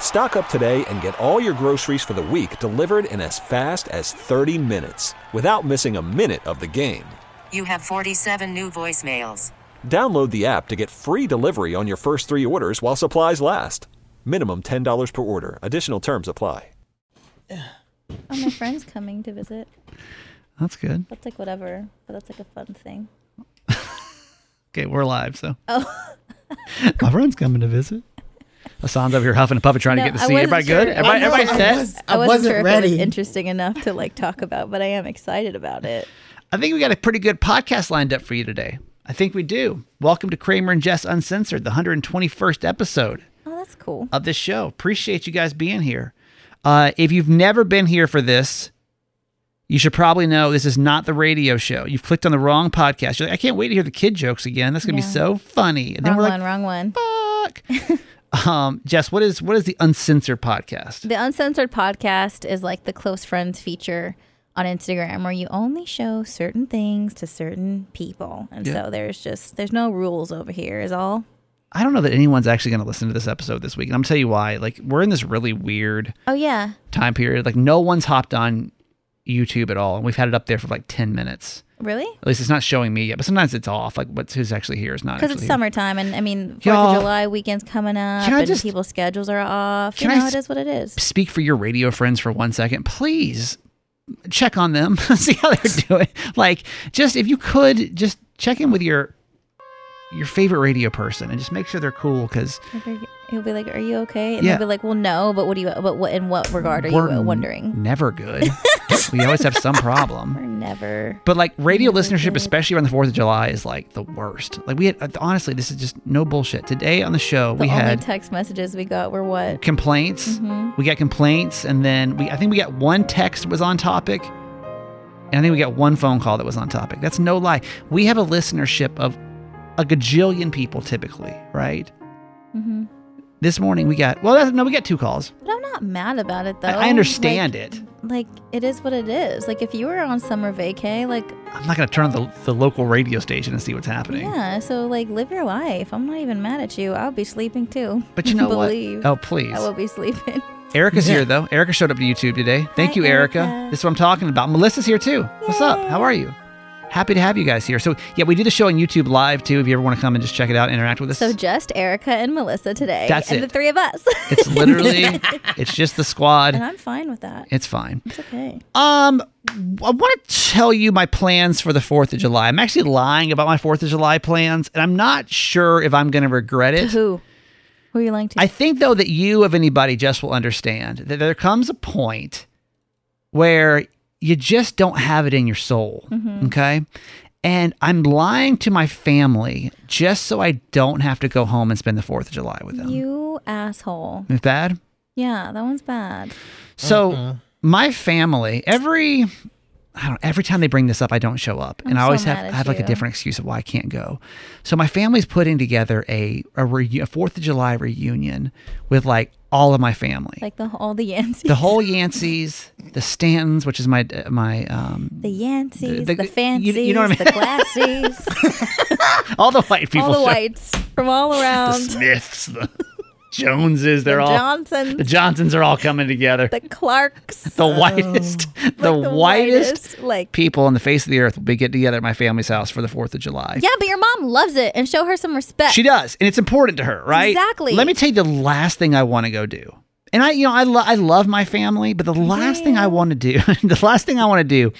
Stock up today and get all your groceries for the week delivered in as fast as 30 minutes without missing a minute of the game. You have 47 new voicemails. Download the app to get free delivery on your first three orders while supplies last. Minimum $10 per order. Additional terms apply. Oh, my friend's coming to visit. That's good. That's like whatever, but that's like a fun thing. Okay, we're live, so Oh, my friend's coming to visit. Hassan's over here huffing and puffing trying No, to get the seat. wasn't Everybody good? sure. Everybody, I know, everybody I was- I I wasn't wasn't sure if it ready. was interesting enough to like talk about, but I am excited about it. I think we got a pretty good podcast lined up for you today. I think we do. Welcome to Kramer and Jess Uncensored, the 121st episode Oh, that's cool. of this show. Appreciate you guys being here. Uh, if you've never been here for this, you should probably know this is not the radio show. You've clicked on the wrong podcast. You're like, I can't wait to hear the kid jokes again. That's gonna be so funny. And then we're one, like, wrong one. fuck. um, Jess, what is what is the uncensored podcast? The Uncensored podcast is like the close friends feature on Instagram where you only show certain things to certain people. And Yeah. so there's just there's no rules over here is all. I don't know that anyone's actually going to listen to this episode this week. And I'm gonna tell you why. Like, we're in this really weird Oh yeah. time period. Like, no one's hopped on YouTube at all, and we've had it up there for like 10 minutes. Really? At least it's not showing me yet, but sometimes it's off. Like, what's who's actually here is not Because it's here. summertime and I mean Fourth Y'all- of July weekend's coming up Can I and just- people's schedules are off. Can you I know, s- it is what it is. Speak for your radio friends for one second, please. Check on them, see how they're doing. Like, just if you could, just check in with your your favorite radio person and just make sure they're cool because He'll be like, "Are you okay?" And Yeah. they'll be like, "Well, no, but what do you? But what in what regard are we're you uh, wondering?" never good. we always have some problem. We're never. But like radio listenership, good. especially around the Fourth of July, is like the worst. Like we had, honestly, this is just no bullshit. Today on the show, The we had text messages we got were what? complaints. Mhm. We got complaints, and then we I think we got one text was on topic, and I think we got one phone call that was on topic. That's no lie. We have a listenership of a gajillion people typically, right? hmm This morning we got well, that's, no, we got two calls. But I'm not mad about it though. I, I understand Like- it. Like it is what it is. Like if you were on summer vacay, like I'm not gonna turn on the, the local radio station and see what's happening. yeah. So like live your life. I'm not even mad at you. I'll be sleeping too. But you know Believe. what? Oh please. I will be sleeping. Erica's Yeah. here though. Erica showed up to YouTube today. Thank Hi, you, Erica. Erica. This is what I'm talking about. Melissa's here too. What's up? How are you? Happy to have you guys here. So yeah, we do the show on YouTube live too. If you ever want to come and just check it out, interact with us. So just Erica and Melissa today, That's and it. the three of us. it's literally, it's just the squad. and. I'm fine with that. It's fine. It's okay. Um, I want to tell you my plans for the Fourth of July. I'm actually lying about my Fourth of July plans, and I'm not sure if I'm going to regret it. Who? Who are you lying to? I think though that you of anybody just will understand that there comes a point where you just don't have it in your soul. Mm-hmm. Okay. And I'm lying to my family just so I don't have to go home and spend the 4th of July with them. you asshole. Is bad? Yeah, that one's bad. So my family, every I don't every time they bring this up, I don't show up, and I'm I so always have I have like a different excuse of why I can't go. So my family's putting together a a, reu- a Fourth of July reunion with like all of my family, Like the all the Yanceys. the whole Yanceys, the Stantons, which is my my um the Yanceys, the- the, you- fancies, you know what I mean? the classies, all the white people, all the whites from all around. the. Smiths, the Joneses, they're the all Johnsons, the Johnsons are all coming together. the Clarks, The oh. whitest, the, like the whitest whitest, like people on the face of the earth will be getting together at my family's house for the Fourth of July. yeah. But your mom loves it, and show her some respect. She does, and it's important to her, right? Exactly. Let me tell you the last thing I want to go do. And I, you know, I, lo- I love my family, but the last thing I want to do, the last thing I want to do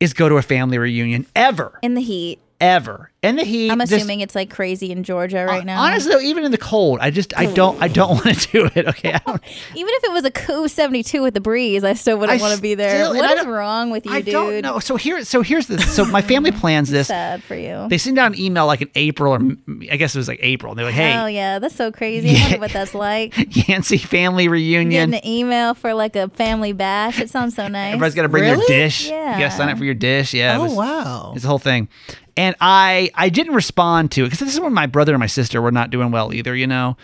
is go to a family reunion ever. in the heat. Ever. And the heat. I'm this- assuming it's like crazy in Georgia right now. Honestly, though, even in the cold, I just I don't I don't want to do it. Okay, Even if it was a cool 72 with the breeze, I still wouldn't want to be there. still- and What I is don't- wrong with you, I dude? don't know. So here, so here's the. So my family plans this. Sad for you. They send out an email like in April, or I guess it was like April. And they're like, "Hey, oh yeah, that's so crazy. I Yeah. wonder what that's like. Yancey family reunion. Getting an email for like a family bash. It sounds so nice. Everybody's got to bring their Really? dish. You Yeah. got to sign up for your dish. Yeah. it Oh was- wow. It's the whole thing. And I I didn't respond to it because this is when my brother and my sister were not doing well either, you know.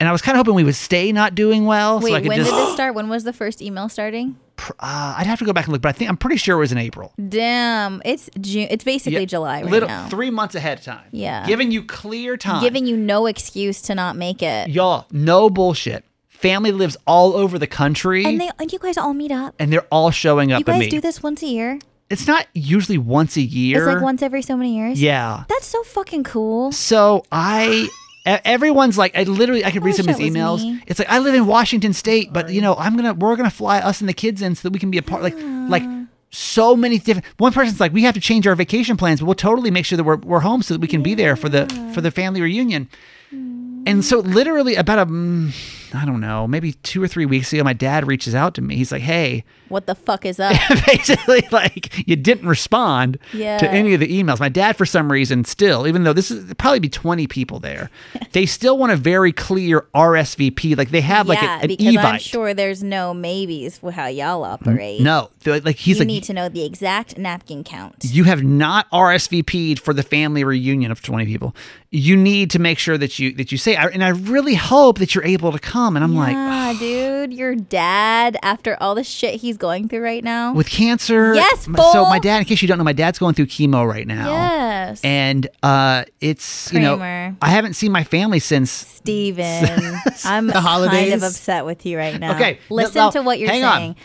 And I was kind of hoping we would stay not doing well. Wait, so I could when just. did this start? When was the first email starting? uh, I'd have to go back and look, but I think I'm pretty sure it was in April. Damn, it's June. It's basically Yeah, July right little, now. Three months ahead of time. Yeah. Giving you clear time. Giving you no excuse to not make it. y'all no bullshit. Family lives all over the country, And they and you guys all meet up. and they're all showing up You guys do this once a year. It's not usually once a year. It's like once every so many years. Yeah. That's so fucking cool. So I everyone's like, I literally, I could read some of was emails. me. It's like I live in Washington State, but you know, I'm gonna, we're gonna fly us and the kids in so that we can be a part. Like, like so many different. One person's like, we have to change our vacation plans, but we'll totally make sure that we're we're home so that we can be there for the for the family reunion. And so, literally, about a, mm, I don't know, maybe two or three weeks ago, my dad reaches out to me. He's like, "Hey, What the fuck is up? basically like you didn't respond Yeah. to any of the emails. My dad, for some reason, still, even though this is probably be 20 people there, they still want a very clear RSVP. Like they have like yeah, a, an because I'm sure there's no maybes with how y'all operate. No, like he's you like need to know the exact napkin count. you have not RSVP'd for the family reunion of 20 people. You need to make sure that you that you say, and I really hope that you're able to come. And I'm like, Ah, dude, your dad, after all the shit he's going through right now. with cancer. Yes, So my dad, in case you don't know, my dad's going through chemo right now. yes. and uh it's you know I haven't seen my family since Steven, I'm kind of upset with you right now. Okay, Listen now, to what you're on. saying.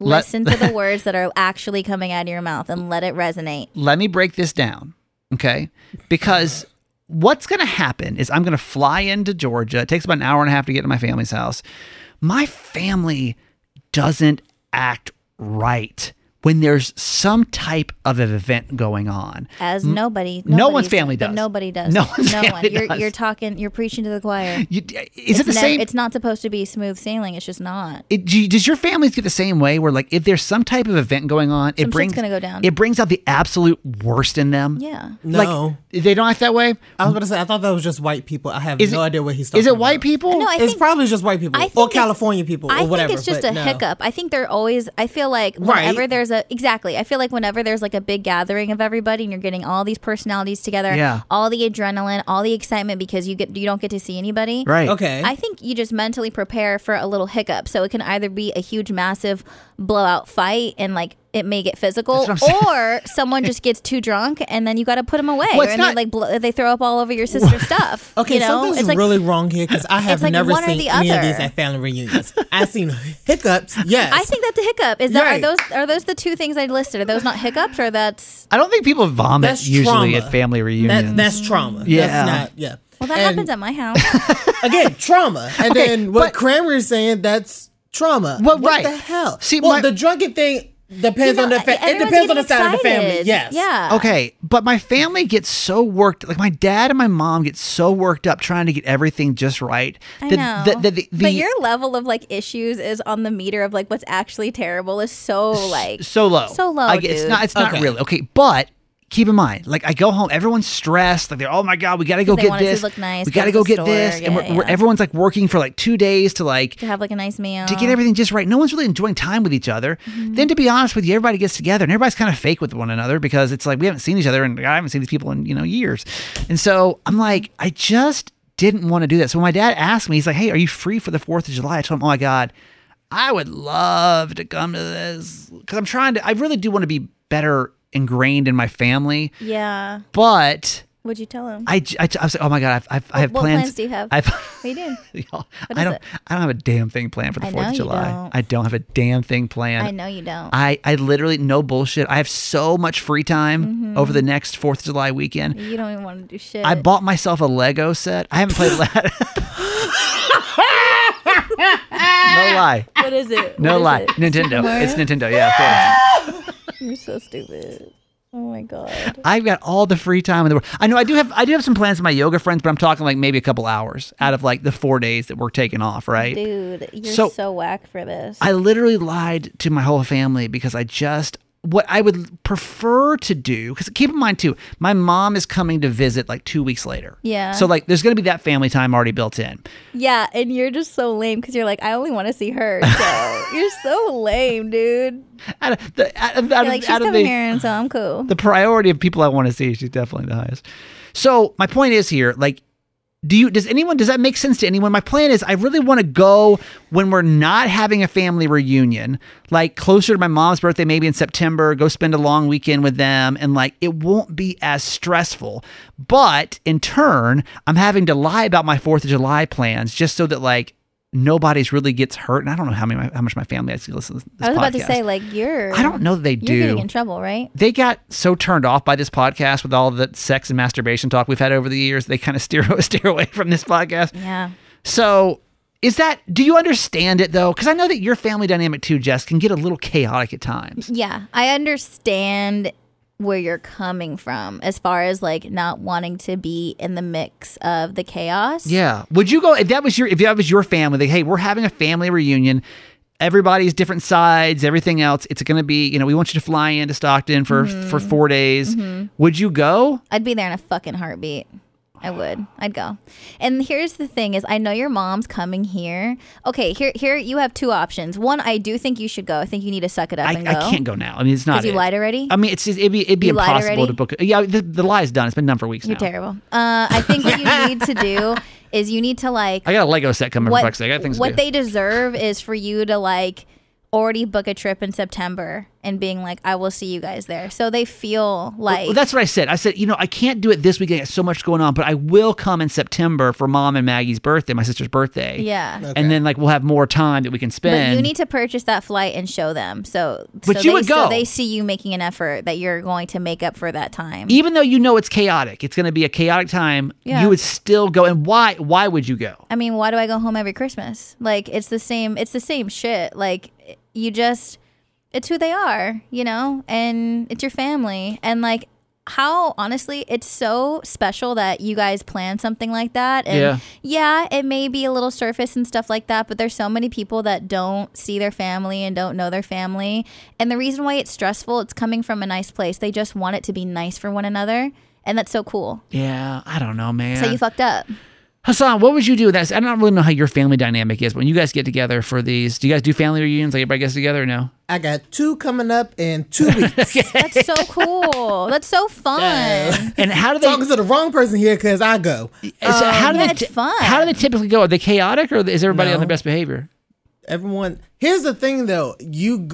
Let- Listen to the words that are actually coming out of your mouth and let it resonate. let me break this down okay because what's going to happen is I'm going to fly into Georgia. It takes about an hour and a half to get to my family's house. My family doesn't act right when there's some type of an event going on As nobody, no one's family but does. Nobody does. No one's no family one. You're, does. you're talking. You're preaching to the choir. you, is it's it the nev- same It's not supposed to be smooth sailing. It's just not. it, does your families get the same way where like if there's some type of event going on it Some shit's brings gonna go down. it brings out the absolute worst in them Yeah. No. like they don't act that way I was about to say I thought that was just white people. I have Is no it- idea what he's talking is it about. white people No, I it's think probably just white people or California people I or whatever. think it's just a no. hiccup. I think they're always. I feel like Right. there's a exactly. I feel like whenever there's like a big gathering of everybody and you're getting all these personalities together, Yeah. all the adrenaline, all the excitement because you get you don't get to see anybody. right Okay. I think you just mentally prepare for a little hiccup. So it can either be a huge, massive blowout fight and like it may get physical, That's what I'm or someone just gets too drunk and then you got to put them away. Well, or it's I not- mean, like blo- they throw up all over your sister's stuff. Okay, you know? something's it's like really wrong here because I have like never seen the any of these at family reunions. I've seen hiccups, yes. I think that's a hiccup. Is that Right. are those are those the two things I listed? Are those not hiccups or that's I don't think people vomit That's usually trauma. at family reunions. That, that's trauma. Yeah. That's not, yeah. well that And happens at my house. Again, trauma. And Okay, then what but- Kramer is saying, that's trauma. Well, what right. the hell? See, well, my- the drunken thing depends You on the fa- it depends on the getting side of the family. Yes. Yeah. Okay, but my family gets so worked. Like my dad and my mom get so worked up trying to get everything just right. I that- know. that- that the- but your level of like issues is on the meter of like what's actually terrible is so like so low, So low, Like, it's not. It's not Okay. really okay. But keep in mind, like I go home, everyone's stressed. Like they're, oh my god, we got to go get this. nice, we got to to go get store. this, and we're, Yeah, we're, everyone's like working for like two days to like to have like a nice meal. to get everything just right. No one's really enjoying time with each other. Mm-hmm. Then, to be honest with you, everybody gets together and everybody's kind of fake with one another because it's like we haven't seen each other and I haven't seen these people in you know years. And so I'm like, I just didn't want to do that. So when my dad asked me, he's like, "Hey, are you free for the Fourth of July?" I told him, "Oh my God, I would love to come to this because I'm trying to. I really do want to be better ingrained in my family, Yeah. but." What'd you tell him? I I was like, oh my god, I've, I've, I have what plans. plans do you have? I've, what are you doing? Y'all, What I don't. it? I don't have a damn thing planned for the Fourth of July. don't. I don't have a damn thing planned. I know you don't. I, I literally no bullshit. I have so much free time Mm-hmm. over the next Fourth of July weekend. you don't even want to do shit. I bought myself a Lego set. I haven't played that. no lie. What is it? No What lie. it? Nintendo. It's Nintendo. Yeah, of course. You're so stupid. Oh my god. I've got all the free time in the world. I know I do have I do have some plans with my yoga friends, but I'm talking like maybe a couple hours out of like the four days that we're taking off, right? Dude, you're So- so, whack for this. I literally lied to my whole family because I just what I would prefer to do because keep in mind too, my mom is coming to visit like two weeks later. Yeah. So like, there's gonna be that family time already built in. yeah, and you're just so lame because you're like, I only want to see her. So you're so lame, dude. Out of the out of, out like, she's out coming the, here, and so I'm cool. the priority of people I want to see, she's definitely the highest. So my point is here, like, do you does anyone does that make sense to anyone? My plan is I really want to go when we're not having a family reunion, like closer to my mom's birthday, maybe in September, go spend a long weekend with them, and like it won't be as stressful. But in turn, I'm having to lie about my Fourth of July plans just so that like nobody's really gets hurt. And I don't know how many how much my family actually listens to this I was about to say, like, you're. I don't know that they You're do getting in trouble, right? they got so turned off by this podcast with all the sex and masturbation talk we've had over the years. They kind of steer steer away from this podcast. Yeah. So, is that? Do you understand it though? Because I know that your family dynamic too, Jess, can get a little chaotic at times. Yeah, I understand where you're coming from as far as like not wanting to be in the mix of the chaos. Yeah. Would you go if that was your if that was your family? Like, hey, we're having a family reunion. Everybody's different sides, everything else. It's going to be, you know, we want you to fly into Stockton for mm-hmm. for four days. Mm-hmm. Would you go? I'd be there in a fucking heartbeat. I would. I'd go. And here's the thing is I know your mom's coming here. Okay, here here you have two options. One, I do think you should go. I think you need to suck it up I, and go. I can't go now. I mean, it's not. Because you lied already? I mean, it's just, it'd be it'd be You impossible to book. it. Yeah, the, the lie is done. It's been done for weeks You're now. terrible. Uh, I think what you need to do is you need to like I got a Lego set coming for what, fuck's sake. I got things what they deserve is for you to like already book a trip in September and being like, I will see you guys there. So they feel like Well, that's what I said. I said, you know, I can't do it this week. I got so much going on, but I will come in September for mom and Maggie's birthday, my sister's birthday. yeah. And then like we'll have more time that we can spend. But you need to purchase that flight and show them. So, But so you they, would go. So they see you making an effort that you're going to make up for that time. even though you know it's chaotic, it's going to be a chaotic time. Yeah. You would still go. And why? Why would you go? I mean, why do I go home every Christmas? Like it's the same. It's the same shit. Like you just, it's who they are, you know, and it's your family, and like how honestly, it's so special that you guys plan something like that. And Yeah. yeah, it may be a little surface and stuff like that, but there's so many people that don't see their family and don't know their family, and the reason why it's stressful, it's coming from a nice place. They just want it to be nice for one another. And that's so cool. Yeah, I don't know, man. So you fucked up. Hassan, what would you do with that? I don't really know how your family dynamic is. but When you guys get together for these, do you guys do family reunions? Like everybody gets together? Or no. I got two coming up in two weeks. That's so cool. That's so fun. And how do they? Talking to the wrong person here because I go. Uh, so how do yeah, they? it's fun. How do they typically go? Are they chaotic or is everybody on No. their best behavior? Everyone. Here's the thing, though. You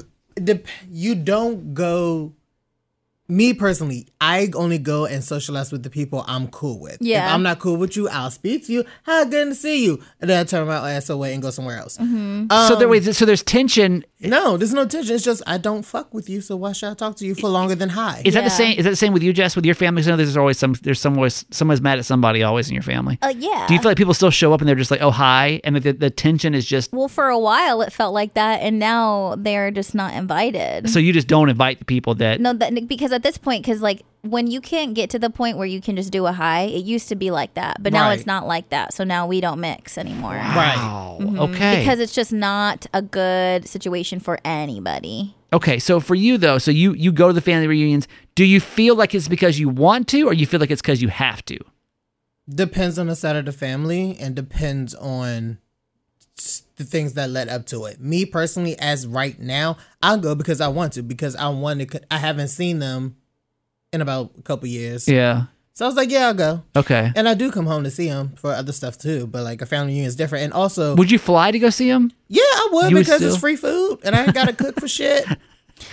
you don't go. Me personally, I only go and socialize with the people I'm cool with. Yeah. If I'm not cool with you, I'll speak to you. How good to see you, and then I turn my ass away and go somewhere else. Mm-hmm. so Um, there, wait, so there's tension. No, there's no tension. It's just I don't fuck with you, so why should I talk to you for longer than hi? Is that the same? Is that the same with you, Jess? With your family? 'Cause I know there's always some. There's some always someone's mad at somebody always in your family. Uh, yeah. Do you feel like people still show up and they're just like, oh hi, and the, the tension is just well, for a while it felt like that, and now they're just not invited. so you just don't invite the people that no, that, because at this point, because like when you can't get to the point where you can just do a high, it used to be like that, but now Right. it's not like that. So now we don't mix anymore right. Wow. Mm-hmm. Okay. because it's just not a good situation for anybody. okay. So for you though, so you you go to the family reunions. Do you feel like it's because you want to, or you feel like it's because you have to? Depends on the side of the family and depends on s- the things that led up to it. Me personally, as right now, I'll go because I want to because I want to. co- I haven't seen them in about a couple years, Yeah. so I was like, yeah, I'll go. Okay. And I do come home to see them for other stuff too, but like a family reunion is different. And also, Would you fly to go see them? yeah, I would You because still- it's free food and I ain't got to cook for shit.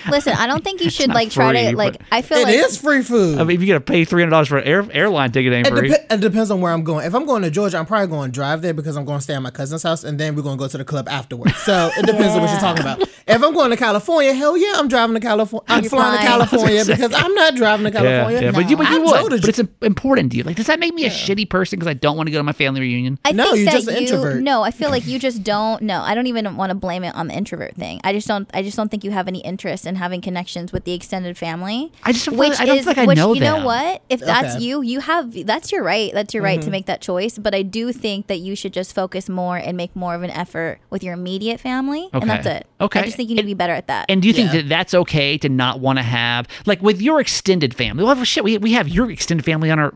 Listen, I don't think you should not like try free, to like. I feel It like is free food. I mean, if you got to pay three hundred dollars for an air, airline ticket, ain't It, free. depe- it depends on where I'm going. If I'm going to Georgia, I'm probably going to drive there because I'm going to stay at my cousin's house, and then we're going to go to the club afterwards. So it depends on what you're talking about. If I'm going to California, hell yeah, I'm driving to California. I'm You're flying to. California because I'm not driving to yeah, California. yeah, but you, but I you would. But it's important to you. Like, does that make me a shitty person because I don't want to go to my family reunion? I No, you're just an you, introvert. No, I feel like you just don't. No, I don't even want to blame it on the introvert thing. I just don't. I just don't think you have any interest interest in having connections with the extended family. I just don't feel- I don't feel like I which, know you know them. what? If that's Okay. you, you have that's your right. That's your Mm-hmm. right to make that choice. But I do think that you should just focus more and make more of an effort with your immediate family, and that's it. Okay. I just think you need to be better at that. And do you think Yeah. that that's okay to not want to have like with your extended family? Well, shit, we we have your extended family on our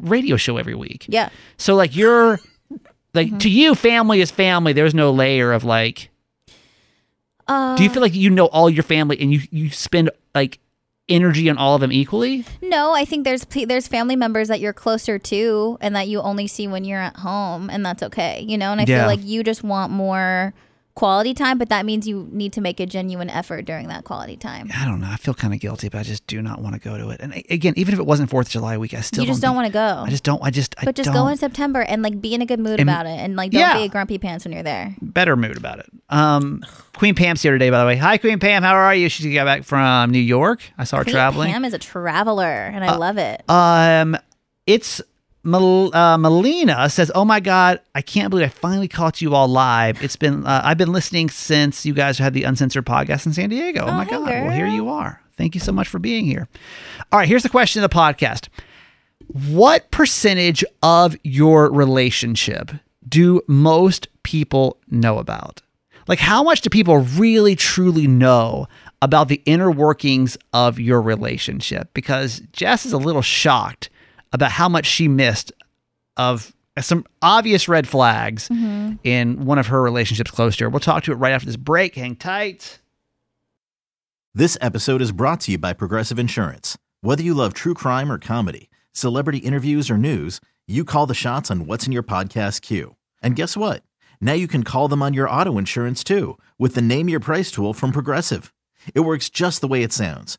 radio show every week. yeah. So like you're like Mm-hmm. to you, family is family. There's no layer of like. Uh, Do you feel like you know all your family and you you spend like energy on all of them equally? No, I think there's there's family members that you're closer to and that you only see when you're at home, and that's okay, you know. And I Yeah. feel like you just want more quality time, but that means you need to make a genuine effort during that quality time. I don't know. I feel kind of guilty, but I just do not want to go to it. And again, even if it wasn't Fourth of July week, I still you just don't want to go. I just don't. I just. I but just don't, go in September and like be in a good mood And- about it, and like don't Yeah. be a grumpy pants when you're there. better mood about it. Um, Queen Pam's here today, by the way. Hi, Queen Pam. How are you? She got back from New York. I saw her Queen traveling. Pam is a traveler, and I love it. Um, it's Mel- uh, Melina says, "Oh my God, I can't believe I finally caught you all live. It's been uh, I've been listening since you guys had the Uncensored podcast in San Diego. Oh, Oh, my God, well here you are. Thank you so much for being here. All right, here's the question of the podcast: What percentage of your relationship do most people know about? Like, how much do people really truly know about the inner workings of your relationship? Because Jess is a little shocked about how much she missed of some obvious red flags mm-hmm. in one of her relationships close to her. We'll talk to it right after this break. Hang tight. This episode is brought to you by Progressive Insurance. Whether you love true crime or comedy, celebrity interviews or news, you call the shots on what's in your podcast queue. And guess what? Now you can call them on your auto insurance too with the Name Your Price tool from Progressive. It works just the way it sounds.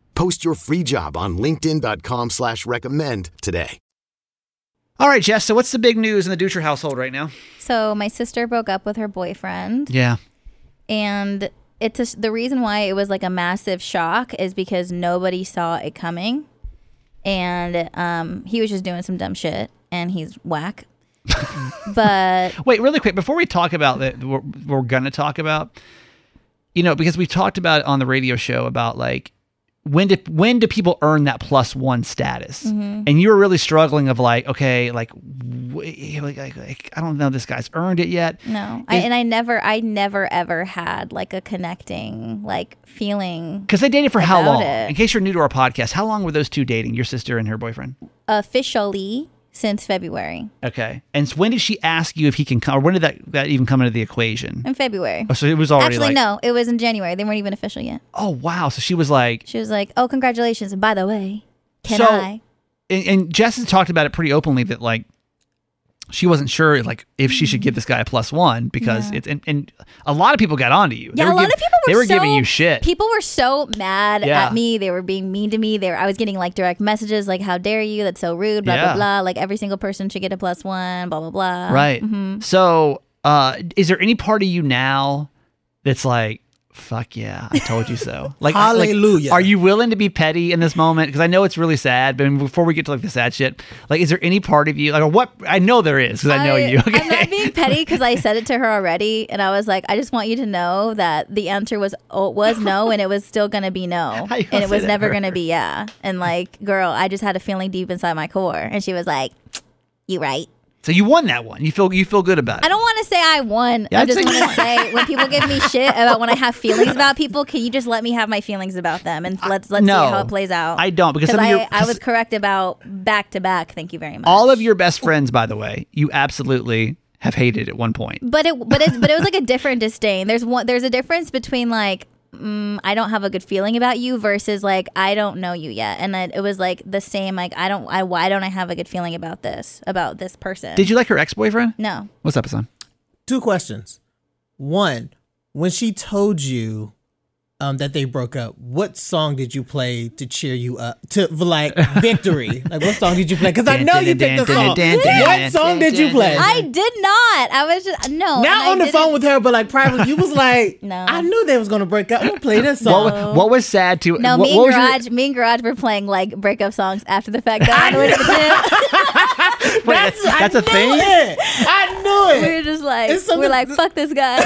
Post your free job on linkedin.com slash recommend today. All right, Jess. So, what's the big news in the Dutcher household right now? So my sister broke up with her boyfriend, Yeah. and it's a, the reason why it was like a massive shock is because nobody saw it coming, and um, he was just doing some dumb shit, and he's whack. but Wait, really quick before we talk about that, we're, we're going to talk about, you know, because we talked about on the radio show about like when do when do people earn that plus one status? Mm-hmm. And you were really struggling of like, okay, like, w- like, like, like, I don't know, this guy's earned it yet. no, I, and I never, I never ever had like a connecting like feeling Because they dated for how long? it. In case you're new to our podcast, how long were those two dating? Your sister and her boyfriend. officially since February. Okay. And so when did she ask you if he can come, or when did that, that even come into the equation? In February. Oh, so it was already Actually, like, no, it was in January. They weren't even official yet. oh wow. So she was like, She was like, "Oh, congratulations!" And by the way, can So- I? and, and Jess has talked about it pretty openly that like she wasn't sure like if she should give this guy a plus one because Yeah. it's and, and a lot of people got onto you. They Yeah, were a lot giv- of people were they were so, giving you shit. People were so mad Yeah. at me. They were being mean to me. They were, I was getting like direct messages like, "How dare you? That's so rude." Blah Yeah. blah blah. Like every single person should get a plus one. Blah blah blah. right. Mm-hmm. So, uh, is there any part of you now that's like, fuck yeah, I told you so. Like, Hallelujah. Like, are you willing to be petty in this moment? Because I know it's really sad. But before we get to like the sad shit, like, is there any part of you like what? I know there is because I know you. Okay? I'm not being petty because I said it to her already, and I was like, I just want you to know that the answer was oh, was no, and it was still gonna be no, and it was never to gonna be yeah. And like, girl, I just had a feeling deep inside my core, and she was like, "You right." So you won that one. You feel you feel good about it. I don't want to say I won. Yeah, I I'd just say want to say when people give me shit about when I have feelings about people, can you just let me have my feelings about them and let's let's no, see how it plays out. I don't, because I, your- I was correct about back to back. Thank you very much. All of your best friends, by the way, you absolutely have hated at one point. but it but it but it was like a different disdain. There's one there's a difference between like mm, I don't have a good feeling about you versus like I don't know you yet, and it, it was like the same. Like I don't I why don't I have a good feeling about this about this person? Did you like her ex boyfriend? No. What's up, son? Two questions. One, when she told you um, that they broke up, what song did you play to cheer you up to for like victory? like what song did you play? Because I know you picked the song. What song did you play? I did not. I was just no. and Not I on the didn't- phone with her, but like privately, you was like, No. I knew they was gonna break up. I'm gonna play this song. What, what was sad to No, what, me what and was your- Garage, me and Garage were playing like breakup songs after the fact. That I went to the gym. Wait, that's, that's I a knew thing. It. I knew it. we were just like, we're something- like, fuck this guy.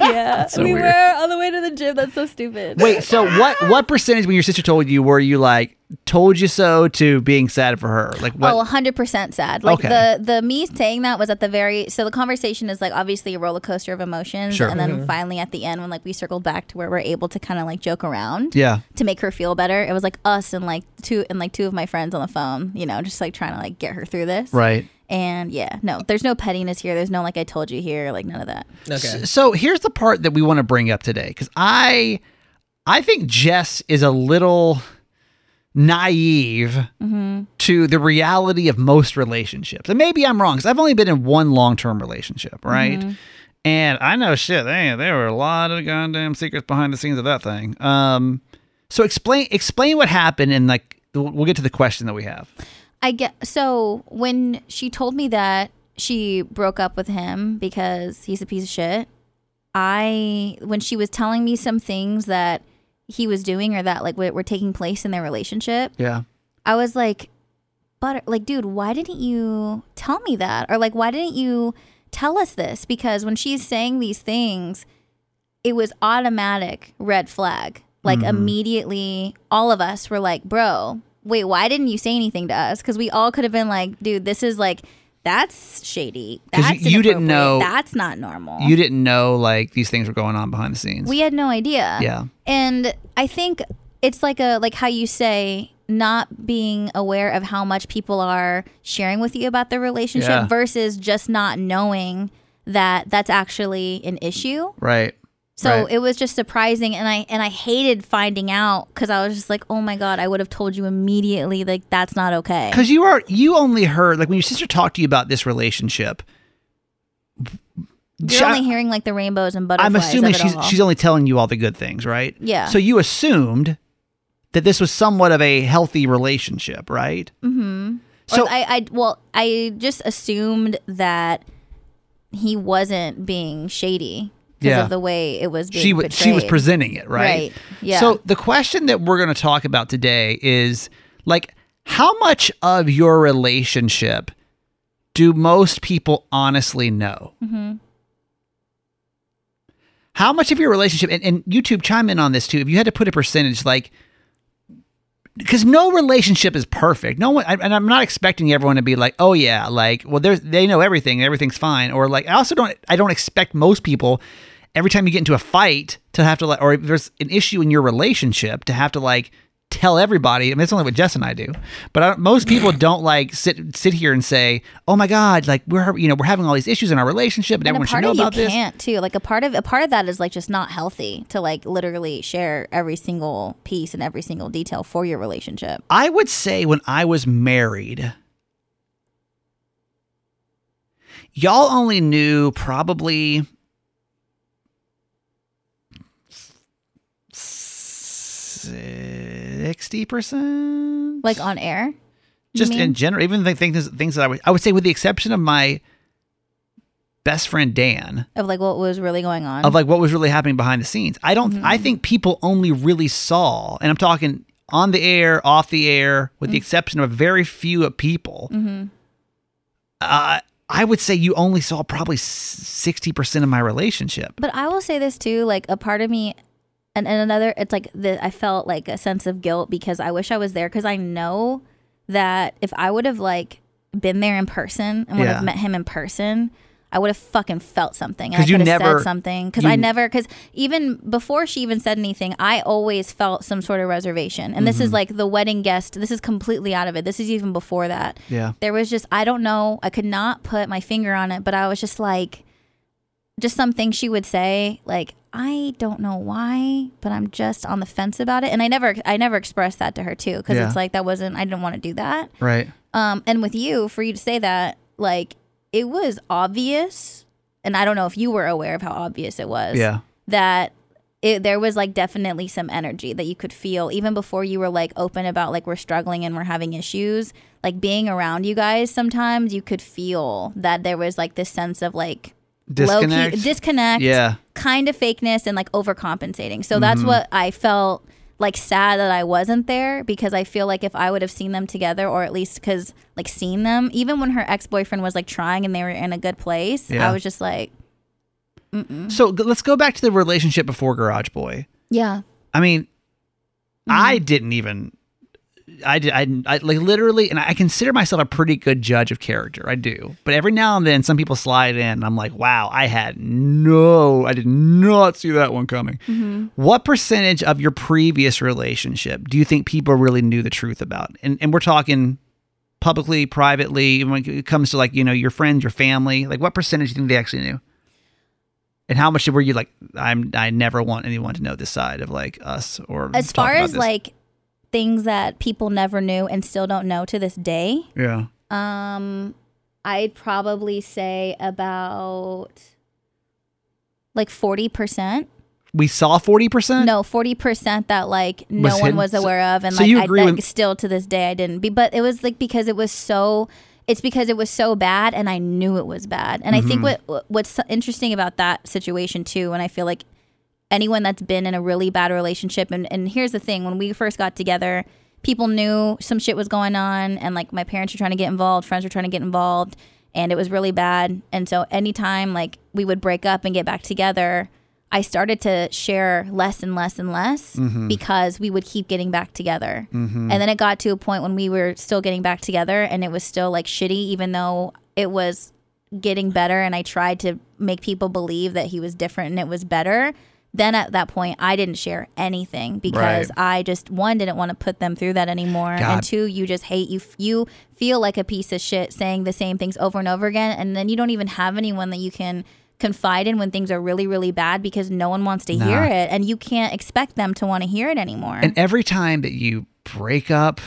yeah, so we weird. were on the way to the gym. That's so stupid. Wait, so what what percentage when your sister told you were you like told you so to being sad for her? Like what? Oh, 100% sad. Like Okay. the the me saying that was at the very so the conversation is like obviously a roller coaster of emotions Sure. and then mm-hmm. finally at the end when like we circled back to where we're able to kind of like joke around yeah. to make her feel better. It was like us and like two and like two of my friends on the phone, you know, just like trying to like get her through this. Right. And yeah, no, there's no pettiness here. There's no like I told you here, like none of that. Okay. So here's the part that we want to bring up today because I I think Jess is a little naive Mm-hmm. to the reality of most relationships. And maybe I'm wrong because I've only been in one long term relationship, right? Mm-hmm. And I know shit. They, there were a lot of goddamn secrets behind the scenes of that thing. Um, so explain explain what happened and like we'll get to the question that we have. I get so when she told me that she broke up with him because he's a piece of shit. I when she was telling me some things that he was doing or that like were, were taking place in their relationship, Yeah. I was like, but like, dude, why didn't you tell me that? Or like, why didn't you tell us this? Because when she's saying these things, it was automatic red flag. Like Mm-hmm. immediately, all of us were like, bro, wait, why didn't you say anything to us? Because we all could have been like, dude, this is like, that's shady. That's you- you didn't know- That's not normal. You didn't know like these things were going on behind the scenes. We had no idea. Yeah. And I think it's like a like how you say not being aware of how much people are sharing with you about their relationship Yeah. versus just not knowing that that's actually an issue. right. So Right. it was just surprising and I and I hated finding out cuz I was just like, "Oh my god, I would have told you immediately like that's not okay." Because you are you only heard like when your sister talked to you about this relationship. You're only hearing like the rainbows and butterflies. I'm assuming she's all. she's only telling you all the good things, right? Yeah. So you assumed that this was somewhat of a healthy relationship, right? Mm-hmm. Or So I, I well, I just assumed that he wasn't being shady because Yeah. of the way it was being she was she was presenting it, right? Right, yeah. So the question that we're going to talk about today is like how much of your relationship do most people honestly know? Mm-hmm. How much of your relationship and, and YouTube chime in on this too? If you had to put a percentage, like because no relationship is perfect. No one, and I'm not expecting everyone to be like, oh yeah, like, well, there's they know everything, everything's fine, or like, I also don't, I don't expect most people every time you get into a fight to have to like, or if there's an issue in your relationship to have to like tell everybody. I mean, it's only what Jess and I do, but I, most people don't like sit sit here and say, oh my god, like we're you know we're having all these issues in our relationship, and, and everyone should know of you about this. can't too. Like a part of a part of that is like just not healthy to like literally share every single piece and every single detail for your relationship. I would say when I was married, y'all only knew probably sixty percent, Like on air. just in general. Even the things things that I would I would say, with the exception of my best friend Dan of like what was really going on. of like what was really happening behind the scenes. I don't. Mm-hmm. I think people only really saw, and I'm talking on the air, off the air, with Mm-hmm. the exception of a very few people. Uh, I would say you only saw probably sixty percent of my relationship. But I will say this too, like a part of me and, and another it's like the I felt like a sense of guilt because I wish I was there because I know that if I would have like been there in person and would Yeah. have met him in person, I would have fucking felt something. And 'Cause I you could have never- said something. Because you- I never because even before she even said anything, I always felt some sort of reservation. And this Mm-hmm. is like the wedding guest. This is completely out of it. This is even before that. Yeah. There was just I don't know. I could not put my finger on it, but I was just like just something she would say like I don't know why, but I'm just on the fence about it. And I never I never expressed that to her too because Yeah. it's like that wasn't I didn't want to do that. Right. Um and with you for you to say that like it was obvious and I don't know if you were aware of how obvious it was. Yeah. That it, there was like definitely some energy that you could feel even before you were like open about like we're struggling and we're having issues like being around you guys sometimes you could feel that there was like this sense of like Disconnect. low-key disconnect Yeah. kind of fakeness and like overcompensating so that's what i felt like sad that i wasn't there because i feel like if i would have seen them together or at least because like seen them even when her ex-boyfriend was like trying and they were in a good place Yeah. i was just like So g- let's go back to the relationship before Garage Boy. yeah I mean, Mm-hmm. I didn't even. I did. I, I like literally, and I consider myself a pretty good judge of character. I do, but every now and then, some people slide in, and I'm like, "Wow, I had no, I did not see that one coming." Mm-hmm. What percentage of your previous relationship do you think people really knew the truth about? And and we're talking publicly, privately, when it comes to like you know your friends, your family. Like, what percentage do you think they actually knew? And how much were you like? I'm. I never want anyone to know this side of like us or as far as this. like things that people never knew and still don't know to this day yeah. um i'd probably say about like 40% We saw forty percent. no 40% that like no Was one hidden? was aware of and so like you I, agree like, with- still to this day i didn't be but it was like because it was so it's because it was so bad and i knew it was bad and i think Mm-hmm. what what's interesting about that situation too and i feel like anyone that's been in a really bad relationship. And, and here's the thing when we first got together people knew some shit was going on and like my parents were trying to get involved friends were trying to get involved and it was really bad. And so anytime like we would break up and get back together i started to share less and less and less mm-hmm. because we would keep getting back together. Mm-hmm. And then it got to a point when we were still getting back together and it was still like shitty even though it was getting better and I tried to make people believe that he was different and it was better, then at that point I didn't share anything because Right. I just one didn't want to put them through that anymore God. and two you just hate you you feel like a piece of shit saying the same things over and over again and then you don't even have anyone that you can confide in when things are really really bad because no one wants to hear it and you can't expect them to want to hear it anymore. And every time that you break up,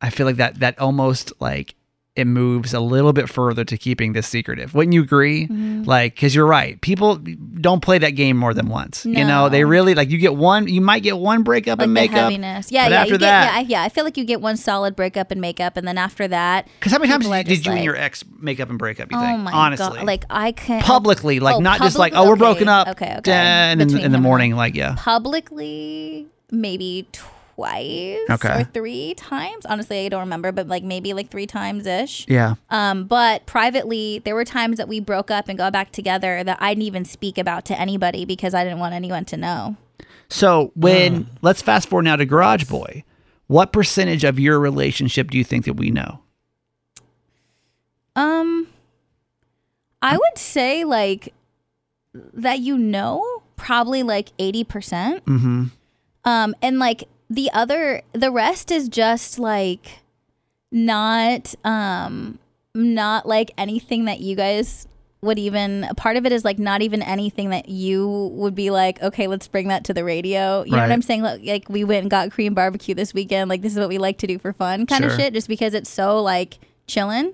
I feel like that that almost like it moves a little bit further to keeping this secretive. Wouldn't you agree? Mm-hmm. Like, because you're right. People don't play that game more than once. You know, they really like you get one. You might get one breakup like and makeup. heaviness, yeah, but yeah. after you get, that, yeah, I- yeah. I feel like you get one solid breakup and makeup, and then after that, because how many times did, did you and your ex make up and break up? You Oh think? my Honestly, god! Like I can't publicly, like Oh, not just like, publicly? oh, we're Okay, broken up. Okay, okay. And in, in the morning, like yeah. publicly, maybe twice Okay. or three times. Honestly, I don't remember, but like maybe like three times ish. Yeah. Um, but privately, there were times that we broke up and got back together that I didn't even speak about to anybody because I didn't want anyone to know. So when let's fast forward now to Garage Boy, what percentage of your relationship do you think that we know? Um, I would say like that you know probably like eighty percent. Mm-hmm. Um, and like the other, the rest is just like not, um, not like anything that you guys would even. a Part of it is like not even anything that you would be like, okay, let's bring that to the radio. You know what I'm saying? Like, like we went and got Korean barbecue this weekend. Like this is what we like to do for fun, kind Sure. of shit. Just because it's so like chilling.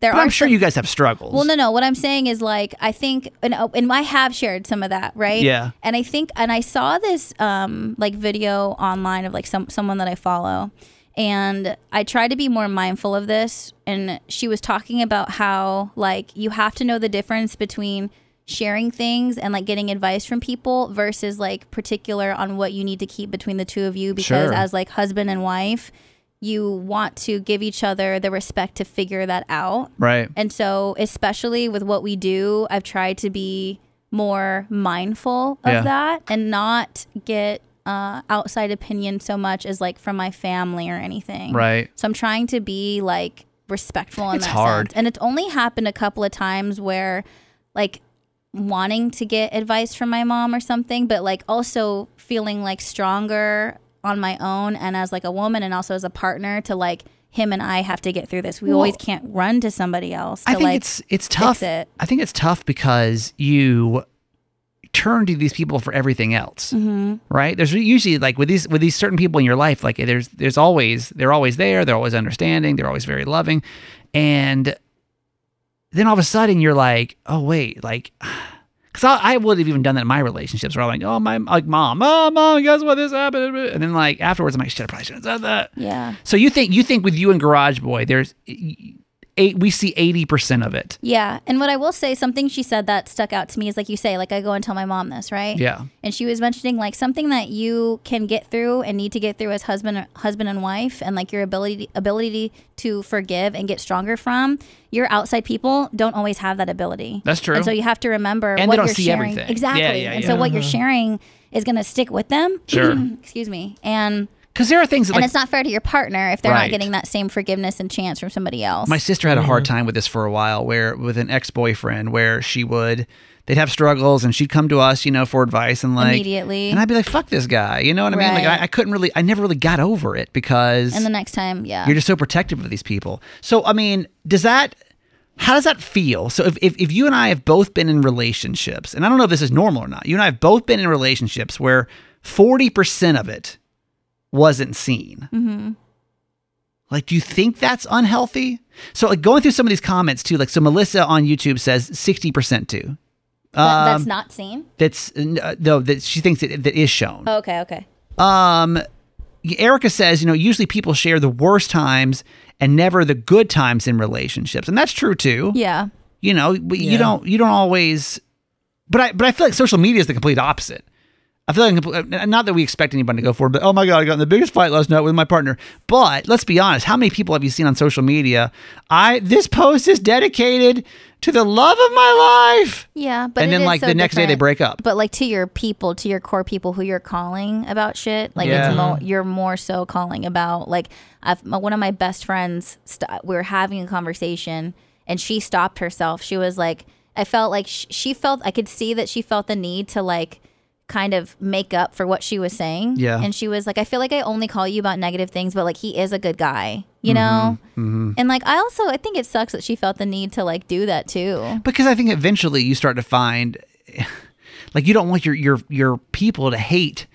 There But are I'm sure some- you guys have struggles. well, no, no. What I'm saying is like I think, and, uh, and I have shared some of that, right? Yeah. And I think, and I saw this um like video online of like some someone that I follow, And I try to be more mindful of this. And she was talking about how, like, you have to know the difference between sharing things and like getting advice from people versus like particular on what you need to keep between the two of you because Sure. as like husband and wife you want to give each other the respect to figure that out Right. and so, especially with what we do, I've tried to be more mindful of Yeah. that and not get uh, outside opinion so much as like from my family or anything. Right. So I'm trying to be like respectful in It's that hard. sense. And it's only happened a couple of times where like wanting to get advice from my mom or something, but like also feeling like stronger on my own and as like a woman and also as a partner to like him and I have to get through this. We always can't run to somebody else. To I think like it's it's tough. it. I think it's tough because you turn to these people for everything else, Mm-hmm. right? There's usually like with these with these certain people in your life, like there's there's always they're always there, they're always understanding, they're always very loving, and then all of a sudden you're like, oh wait, like. Because I, I would have even done that in my relationships where I'm like, oh, my, like, mom, oh, mom, guess what? This happened. And then, like, afterwards, I'm like, shit, I probably shouldn't have said that. yeah. So you think you think with you and Garage Boy, there's eight. We see eighty percent of it. Yeah. And what I will say, something she said that stuck out to me is like you say, like I go and tell my mom this, right? Yeah. And she was mentioning like something that you can get through and need to get through as husband husband and wife and like your ability ability to forgive and get stronger from. Your outside people don't always have that ability. That's true. And so you have to remember And they what don't you're see sharing. everything. Exactly. Yeah, yeah, and yeah. so what you're mm-hmm. sharing is going to stick with them. Sure. Excuse me. And Because there are things that and like it's not fair to your partner if they're Right. not getting that same forgiveness and chance from somebody else. my sister had a hard mm-hmm. time with this for a while, where with an ex boyfriend, where she would they'd have struggles and she'd come to us, you know, for advice and like Immediately. and I'd be like, fuck this guy, you know what I mean? Like I, I couldn't really, I never really got over it because and the next time, yeah. you're just so protective of these people. So I mean, does that how does that feel? So if, if, if you and I have both been in relationships, and I don't know if this is normal or not, you and I have both been in relationships where 40% of it wasn't seen. mm-hmm. Like, do you think that's unhealthy? So, like, going through some of these comments too, like, so Melissa on YouTube says 60% too. That- that's Um, not seen. That's, uh, no, that she thinks that, that is shown. Oh, okay, okay. Um, Erica says, you know, usually people share the worst times and never the good times in relationships, and that's true too. Yeah. You know, but you don't you don't always. But I but I feel like social media is the complete opposite. I feel like uh, not that we expect anybody to go for it, but oh my god, I got in the biggest fight last night with my partner. But let's be honest, how many people have you seen on social media? I this post is dedicated to the love of my life. Yeah, but And then, like, so the next day they break up. But like to your people, to your core people who you're calling about shit, like Yeah. it's mo- you're more so calling about like I've, one of my best friends. St- we were having a conversation, and she stopped herself. She was like, I felt like sh- she felt I could see that she felt the need to like kind of make up for what she was saying. Yeah. and she was like, I feel like I only call you about negative things, but like he is a good guy, you know. Mm-hmm. And like I also I think it sucks that she felt the need to like do that too. because I think eventually you start to find like you don't want your your your people to hate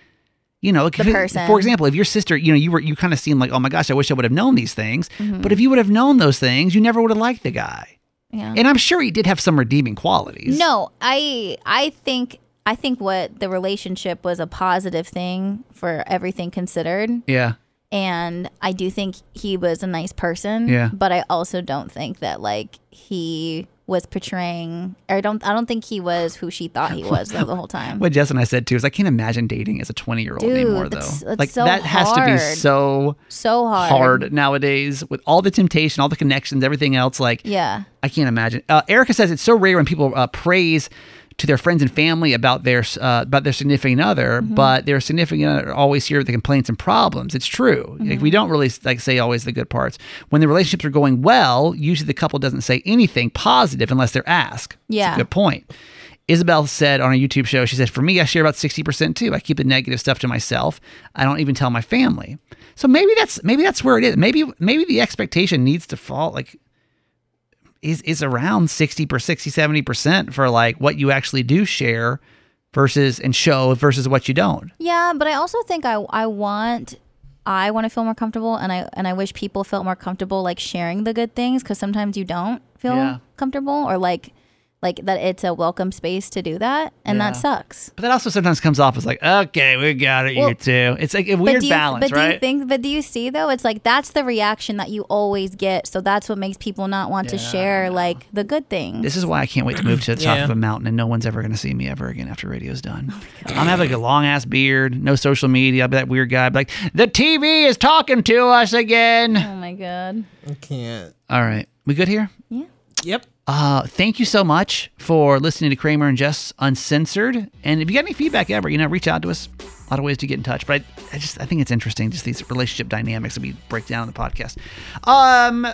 you know The person. for example if your sister you know you were you kind of seem like oh my gosh I wish I would have known these things Mm-hmm. but if you would have known those things you never would have liked the guy Yeah. and I'm sure he did have some redeeming qualities No, I I think I think what the relationship was a positive thing for everything considered. yeah And I do think he was a nice person. Yeah. But I also don't think that like he was portraying or I don't I don't think he was who she thought he was the, the whole time. what Jess and I said too is I can't imagine dating as a 20 year old anymore though that's- that's like so that has to be so so hard. hard nowadays with all the temptation all the connections everything else like Yeah. I can't imagine. Uh, Erica says it's so rare when people uh, praise to their friends and family about their uh, about their significant other, Mm-hmm. but their significant other always hear the complaints and problems. It's true. Mm-hmm. we don't really like say always the good parts. When the relationships are going well, usually the couple doesn't say anything positive unless they're asked. That's a Yeah. good point. Isabel said on a YouTube show, she said, For me, I share about 60% too. I keep the negative stuff to myself. I don't even tell my family. So maybe that's maybe that's where it is. Maybe maybe the expectation needs to fall like is is around 60 per 60 70% for like what you actually do share versus and show versus what you don't. Yeah, but I also think I I want I want to feel more comfortable and I and I wish people felt more comfortable like sharing the good things cuz sometimes you don't feel Yeah. comfortable or like like that it's a welcome space to do that, and that sucks. But that also sometimes comes off as like, okay, we got it, Well, you too. It's like a weird do you, balance, but do right? you think? But do you see though? It's like that's the reaction that you always get. So that's what makes people not want to share like the good things. This is why I can't wait to move to the top Yeah. of a mountain and no one's ever going to see me ever again after radio's done. Oh I'm gonna like a long ass beard, no social media. I'll be that weird guy. I'll be like, the TV is talking to us again. oh my god. I can't. All right, we good here? Yeah. Yep. Uh, thank you so much for listening to Kramer and Jess Uncensored. And if you got any feedback ever, you know, reach out to us. A lot of ways to get in touch. But I, I just I think it's interesting, just these relationship dynamics that we break down in the podcast. Um,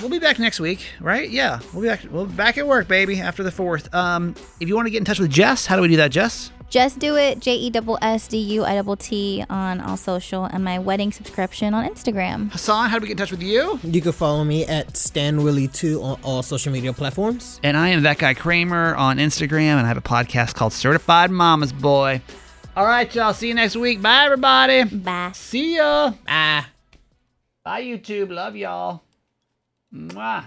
we'll be back next week, right? Yeah, we'll be back. We'll be back at work, baby, after the fourth. Um, if you want to get in touch with Jess, how do we do that, Jess? Just do it. J e double s d u i double t on all social and my wedding subscription on Instagram. Hassan, how do we get in touch with you? You can follow me at StanWilly2 on all social media platforms. And I am that guy Kramer on Instagram, and I have a podcast called Certified Mama's Boy. All right, y'all. See you next week. Bye, everybody. Bye. See ya. Ah. Bye, YouTube. Love y'all. Mwah.